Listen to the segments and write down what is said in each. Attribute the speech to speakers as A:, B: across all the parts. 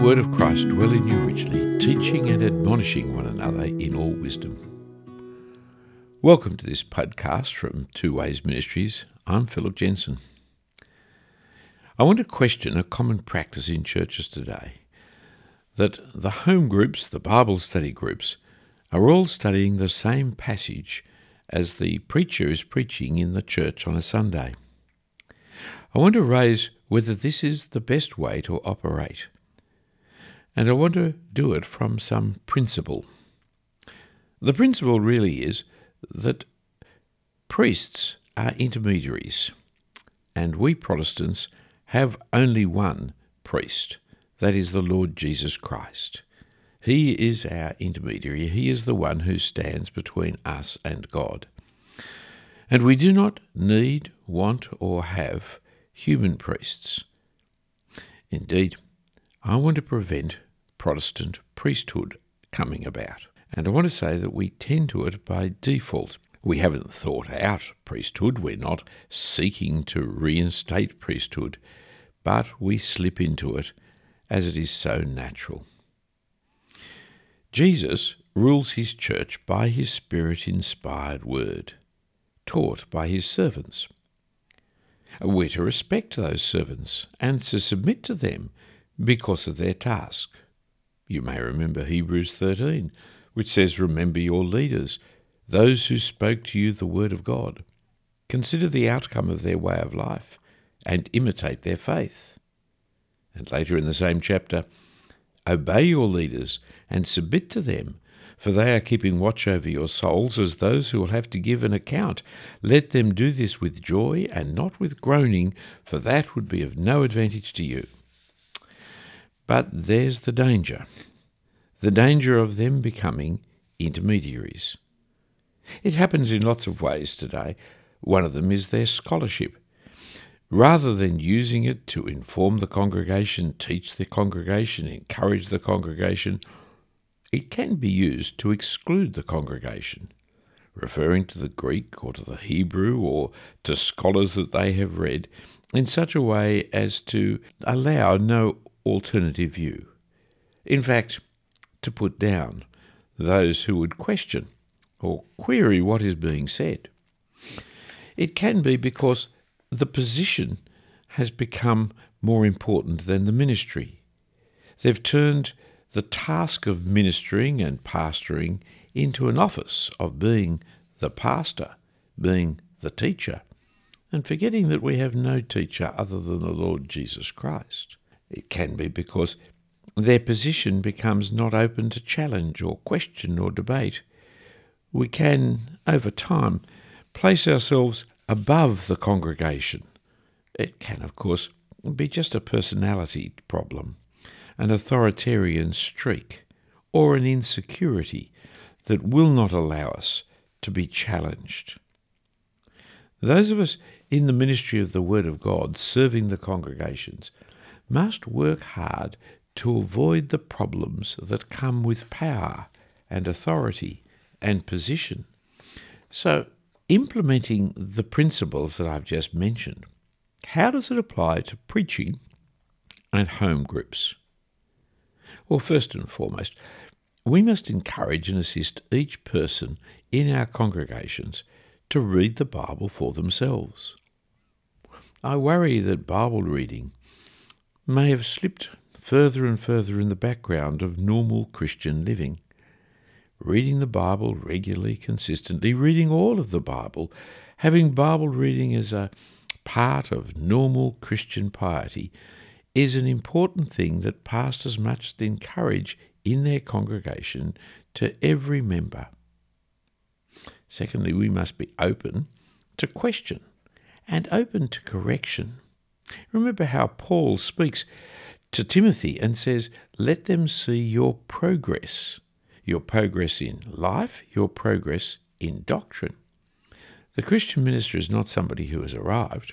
A: word of Christ dwell in you richly, teaching and admonishing one another in all wisdom. Welcome to this podcast from Two Ways Ministries. I'm Phillip Jensen. I want to question a common practice in churches today that the home groups, the Bible study groups, are all studying the same passage as the preacher is preaching in the church on a Sunday. I want to raise whether this is the best way to operate and I want to do it from some principle. The principle really is that priests are intermediaries, and we Protestants have only one priest, that is the Lord Jesus Christ. He is our intermediary, He is the one who stands between us and God. And we do not need, want, or have human priests. Indeed, I want to prevent Protestant priesthood coming about. And I want to say that we tend to it by default. We haven't thought out priesthood, we're not seeking to reinstate priesthood, but we slip into it as it is so natural. Jesus rules his church by his Spirit inspired word, taught by his servants. We're to respect those servants and to submit to them because of their task. You may remember Hebrews 13, which says, Remember your leaders, those who spoke to you the word of God. Consider the outcome of their way of life and imitate their faith. And later in the same chapter, Obey your leaders and submit to them, for they are keeping watch over your souls as those who will have to give an account. Let them do this with joy and not with groaning, for that would be of no advantage to you. But there's the danger the danger of them becoming intermediaries. It happens in lots of ways today. One of them is their scholarship. Rather than using it to inform the congregation, teach the congregation, encourage the congregation, it can be used to exclude the congregation, referring to the Greek or to the Hebrew or to scholars that they have read in such a way as to allow no alternative view. In fact, to put down those who would question or query what is being said. It can be because the position has become more important than the ministry. They've turned the task of ministering and pastoring into an office of being the pastor, being the teacher, and forgetting that we have no teacher other than the Lord Jesus Christ. It can be because their position becomes not open to challenge or question or debate. We can, over time, place ourselves above the congregation. It can, of course, be just a personality problem, an authoritarian streak, or an insecurity that will not allow us to be challenged. Those of us in the ministry of the Word of God, serving the congregations, must work hard to avoid the problems that come with power and authority and position. So, implementing the principles that I've just mentioned, how does it apply to preaching and home groups? Well, first and foremost, we must encourage and assist each person in our congregations to read the Bible for themselves. I worry that Bible reading may have slipped further and further in the background of normal Christian living. Reading the Bible regularly, consistently, reading all of the Bible, having Bible reading as a part of normal Christian piety is an important thing that pastors must encourage in their congregation to every member. Secondly, we must be open to question and open to correction. Remember how Paul speaks to Timothy and says, Let them see your progress, your progress in life, your progress in doctrine. The Christian minister is not somebody who has arrived,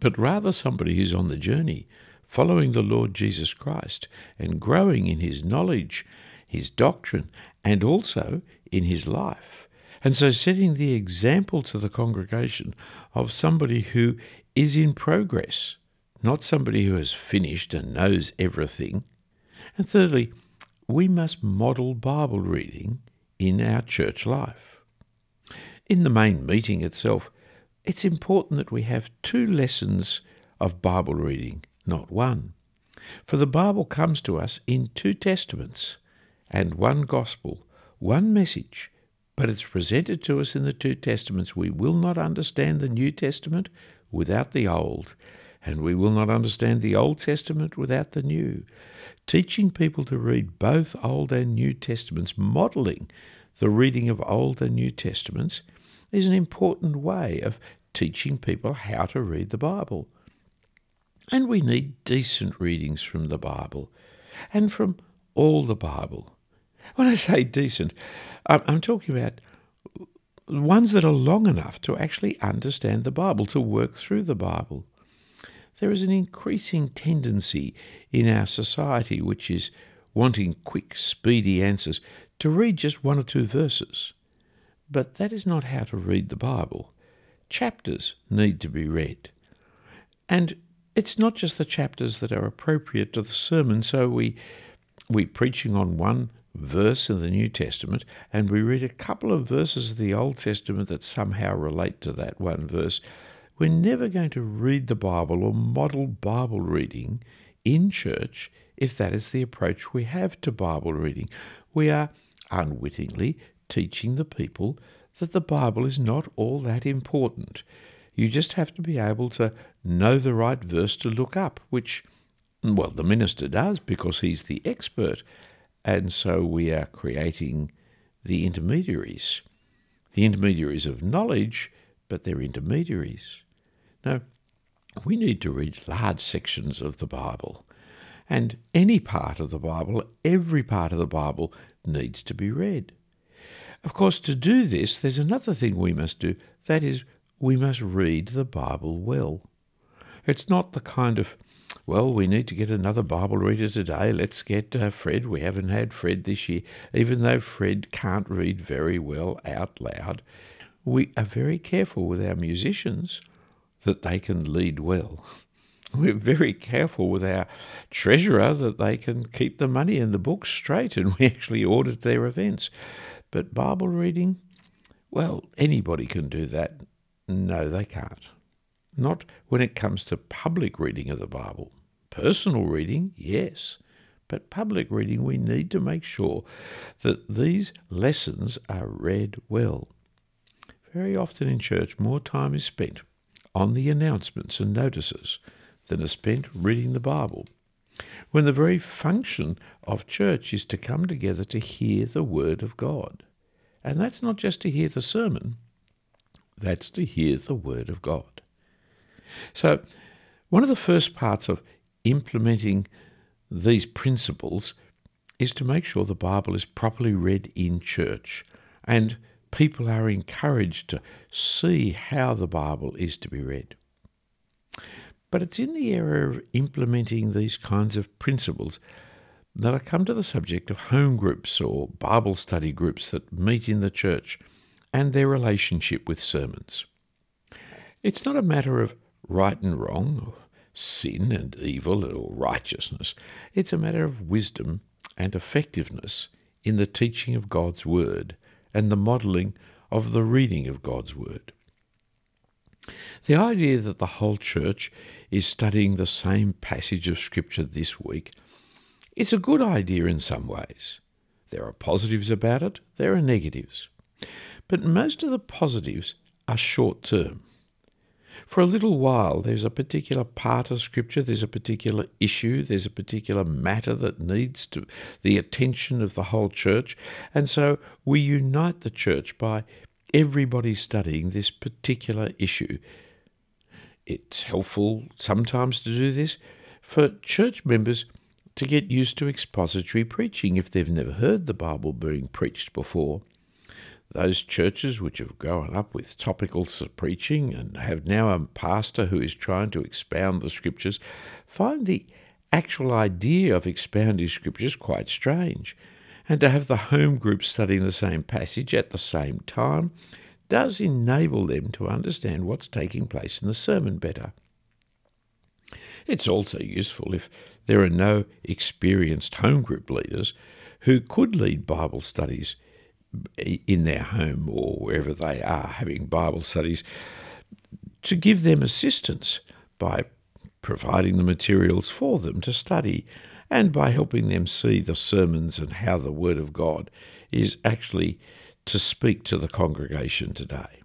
A: but rather somebody who's on the journey, following the Lord Jesus Christ and growing in his knowledge, his doctrine, and also in his life. And so setting the example to the congregation of somebody who is in progress, not somebody who has finished and knows everything, And thirdly, we must model Bible reading in our church life. In the main meeting itself, it's important that we have two lessons of Bible reading, not one. For the Bible comes to us in two testaments and one gospel, one message, but it's presented to us in the two testaments. We will not understand the New Testament without the Old, and we will not understand the Old Testament without the New. Teaching people to read both Old and New Testaments, modelling the reading of Old and New Testaments, is an important way of teaching people how to read the Bible. And we need decent readings from the Bible and from all the Bible. When I say decent, I'm talking about ones that are long enough to actually understand the Bible, to work through the Bible. There is an increasing tendency in our society which is wanting quick, speedy answers to read just one or two verses. But that is not how to read the Bible. Chapters need to be read. And it's not just the chapters that are appropriate to the sermon, so we we preaching on one verse in the New Testament and we read a couple of verses of the Old Testament that somehow relate to that one verse, we're never going to read the Bible or model Bible reading in church if that is the approach we have to Bible reading. We are unwittingly teaching the people that the Bible is not all that important. You just have to be able to know the right verse to look up, which, well, the minister does because he's the expert. And so we are creating the intermediaries, the intermediaries of knowledge, but they're intermediaries. Now, we need to read large sections of the Bible. And any part of the Bible, every part of the Bible, needs to be read. Of course, to do this, there's another thing we must do that is, we must read the Bible well. It's not the kind of well, we need to get another Bible reader today. Let's get uh, Fred. We haven't had Fred this year, even though Fred can't read very well out loud. We are very careful with our musicians that they can lead well. We're very careful with our treasurer that they can keep the money in the books straight, and we actually audit their events. But Bible reading, well, anybody can do that. No, they can't. Not when it comes to public reading of the Bible. Personal reading, yes, but public reading, we need to make sure that these lessons are read well. Very often in church, more time is spent on the announcements and notices than is spent reading the Bible, when the very function of church is to come together to hear the Word of God. And that's not just to hear the sermon, that's to hear the Word of God. So, one of the first parts of implementing these principles is to make sure the Bible is properly read in church and people are encouraged to see how the Bible is to be read. But it's in the area of implementing these kinds of principles that I come to the subject of home groups or Bible study groups that meet in the church and their relationship with sermons. It's not a matter of right and wrong, sin and evil or righteousness. It's a matter of wisdom and effectiveness in the teaching of God's Word and the modelling of the reading of God's Word. The idea that the whole church is studying the same passage of Scripture this week is a good idea in some ways. There are positives about it, there are negatives. But most of the positives are short term. For a little while, there's a particular part of Scripture, there's a particular issue, there's a particular matter that needs to, the attention of the whole church, and so we unite the church by everybody studying this particular issue. It's helpful sometimes to do this for church members to get used to expository preaching if they've never heard the Bible being preached before. Those churches which have grown up with topical preaching and have now a pastor who is trying to expound the scriptures find the actual idea of expounding scriptures quite strange. And to have the home group studying the same passage at the same time does enable them to understand what's taking place in the sermon better. It's also useful if there are no experienced home group leaders who could lead Bible studies in their home or wherever they are having Bible studies to give them assistance by providing the materials for them to study and by helping them see the sermons and how the Word of God is actually to speak to the congregation today.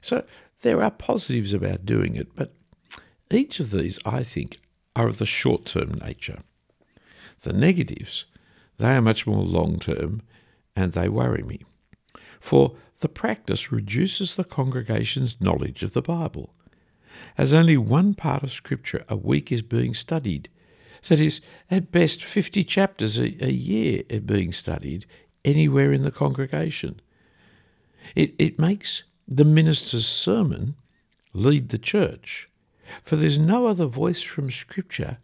A: So there are positives about doing it, but each of these, I think, are of the short term nature. The negatives, they are much more long term and they worry me. For the practice reduces the congregation's knowledge of the Bible, as only one part of Scripture a week is being studied. That is, at best, 50 chapters a, a year are being studied anywhere in the congregation. It, it makes the minister's sermon lead the church, for there's no other voice from Scripture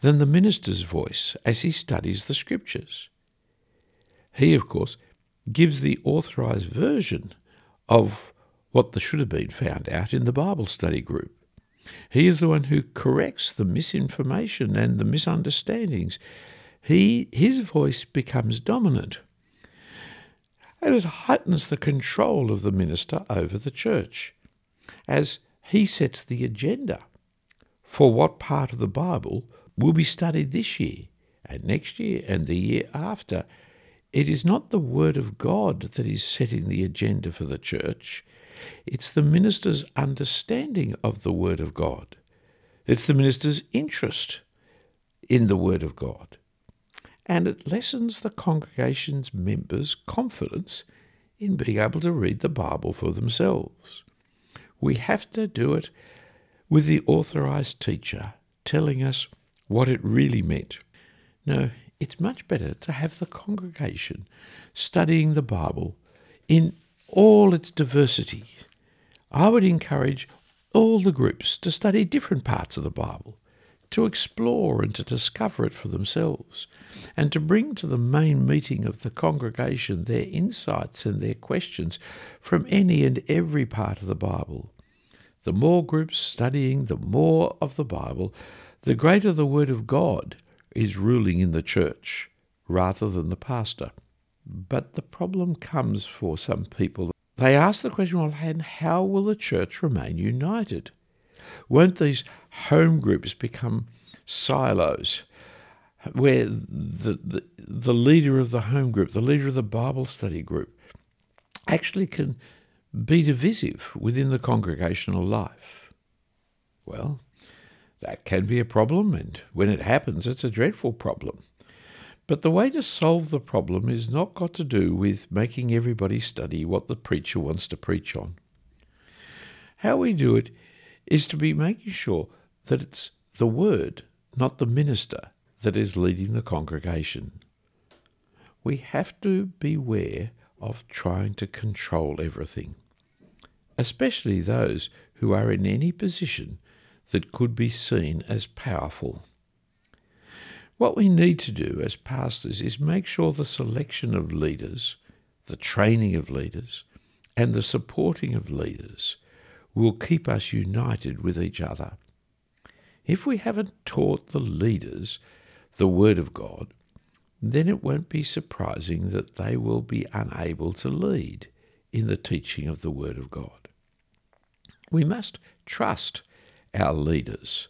A: than the minister's voice as he studies the Scriptures. He, of course, gives the authorized version of what should have been found out in the Bible study group. He is the one who corrects the misinformation and the misunderstandings. He, his voice becomes dominant. And it heightens the control of the minister over the church as he sets the agenda for what part of the Bible will be studied this year and next year and the year after it is not the Word of God that is setting the agenda for the church, it's the minister's understanding of the Word of God. It's the minister's interest in the Word of God. And it lessens the congregation's members' confidence in being able to read the Bible for themselves. We have to do it with the authorized teacher telling us what it really meant. No, it's much better to have the congregation studying the Bible in all its diversity. I would encourage all the groups to study different parts of the Bible, to explore and to discover it for themselves, and to bring to the main meeting of the congregation their insights and their questions from any and every part of the Bible. The more groups studying the more of the Bible, the greater the Word of God is ruling in the church rather than the pastor. But the problem comes for some people. They ask the question, well, and how will the church remain united? Won't these home groups become silos where the, the, the leader of the home group, the leader of the Bible study group, actually can be divisive within the congregational life? Well, that can be a problem, and when it happens, it's a dreadful problem. But the way to solve the problem is not got to do with making everybody study what the preacher wants to preach on. How we do it is to be making sure that it's the word, not the minister, that is leading the congregation. We have to beware of trying to control everything, especially those who are in any position that could be seen as powerful. What we need to do as pastors is make sure the selection of leaders, the training of leaders, and the supporting of leaders will keep us united with each other. If we haven't taught the leaders the Word of God, then it won't be surprising that they will be unable to lead in the teaching of the Word of God. We must trust our leaders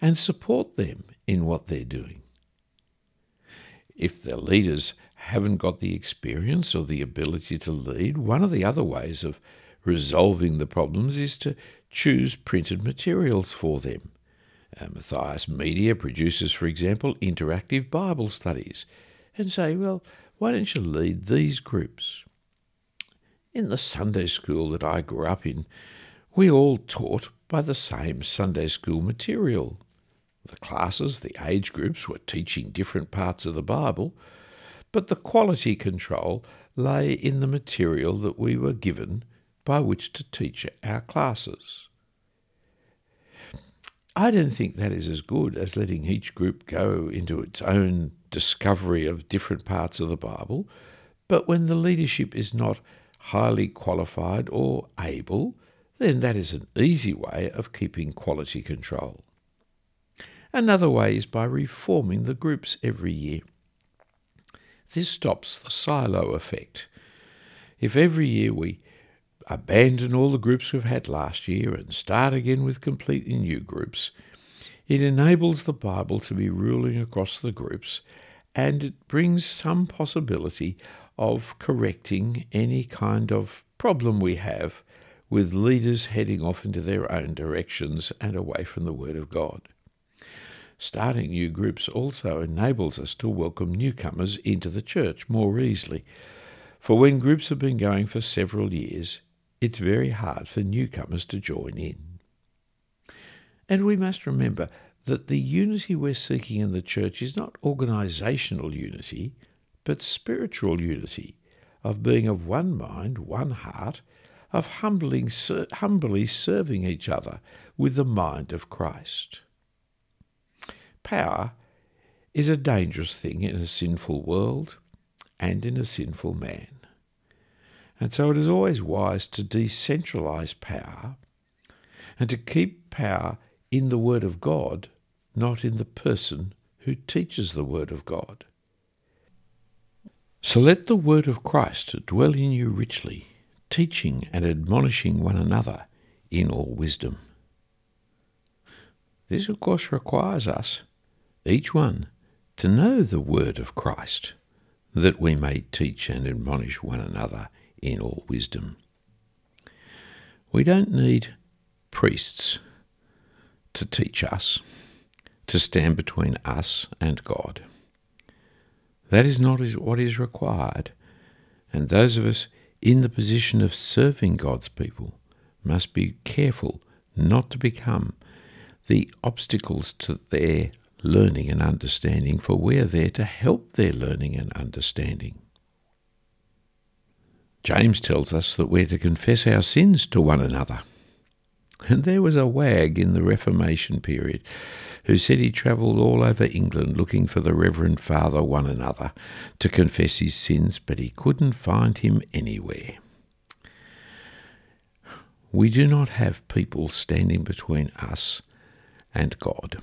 A: and support them in what they're doing. If their leaders haven't got the experience or the ability to lead, one of the other ways of resolving the problems is to choose printed materials for them. Uh, Matthias Media produces, for example, interactive Bible studies and say, well, why don't you lead these groups? In the Sunday school that I grew up in, we all taught by the same Sunday school material. The classes, the age groups were teaching different parts of the Bible, but the quality control lay in the material that we were given by which to teach our classes. I don't think that is as good as letting each group go into its own discovery of different parts of the Bible, but when the leadership is not highly qualified or able, then that is an easy way of keeping quality control. Another way is by reforming the groups every year. This stops the silo effect. If every year we abandon all the groups we've had last year and start again with completely new groups, it enables the Bible to be ruling across the groups and it brings some possibility of correcting any kind of problem we have with leaders heading off into their own directions and away from the Word of God. Starting new groups also enables us to welcome newcomers into the church more easily. For when groups have been going for several years, it's very hard for newcomers to join in. And we must remember that the unity we're seeking in the church is not organisational unity, but spiritual unity, of being of one mind, one heart, of humbling, humbly serving each other with the mind of Christ. Power is a dangerous thing in a sinful world and in a sinful man. And so it is always wise to decentralize power and to keep power in the Word of God, not in the person who teaches the Word of God. So let the Word of Christ dwell in you richly, teaching and admonishing one another in all wisdom. This, of course, requires us, each one, to know the Word of Christ, that we may teach and admonish one another in all wisdom. We don't need priests to teach us, to stand between us and God. That is not what is required, and those of us in the position of serving God's people must be careful not to become the obstacles to their learning and understanding, for we are there to help their learning and understanding. James tells us that we're to confess our sins to one another. And there was a wag in the Reformation period who said he travelled all over England looking for the Reverend Father one another to confess his sins, but he couldn't find him anywhere. We do not have people standing between us and God.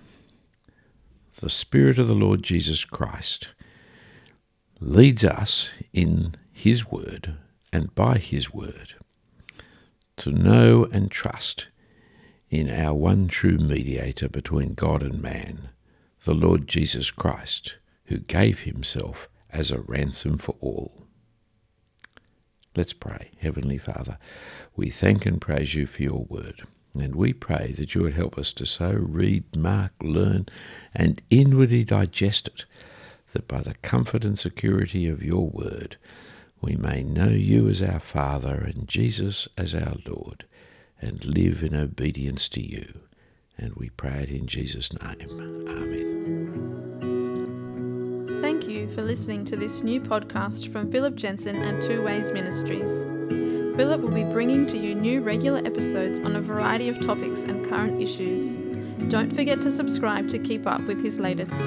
A: The Spirit of the Lord Jesus Christ leads us in His Word and by His Word to know and trust in our one true mediator between God and man, the Lord Jesus Christ, who gave Himself as a ransom for all. Let's pray. Heavenly Father, we thank and praise you for your word. And we pray that you would help us to so read, mark, learn, and inwardly digest it, that by the comfort and security of your word, we may know you as our Father and Jesus as our Lord, and live in obedience to you. And we pray it in Jesus' name. Amen.
B: Thank you for listening to this new podcast from Phillip Jensen and Two Ways Ministries. Phillip will be bringing to you new regular episodes on a variety of topics and current issues. Don't forget to subscribe to keep up with his latest.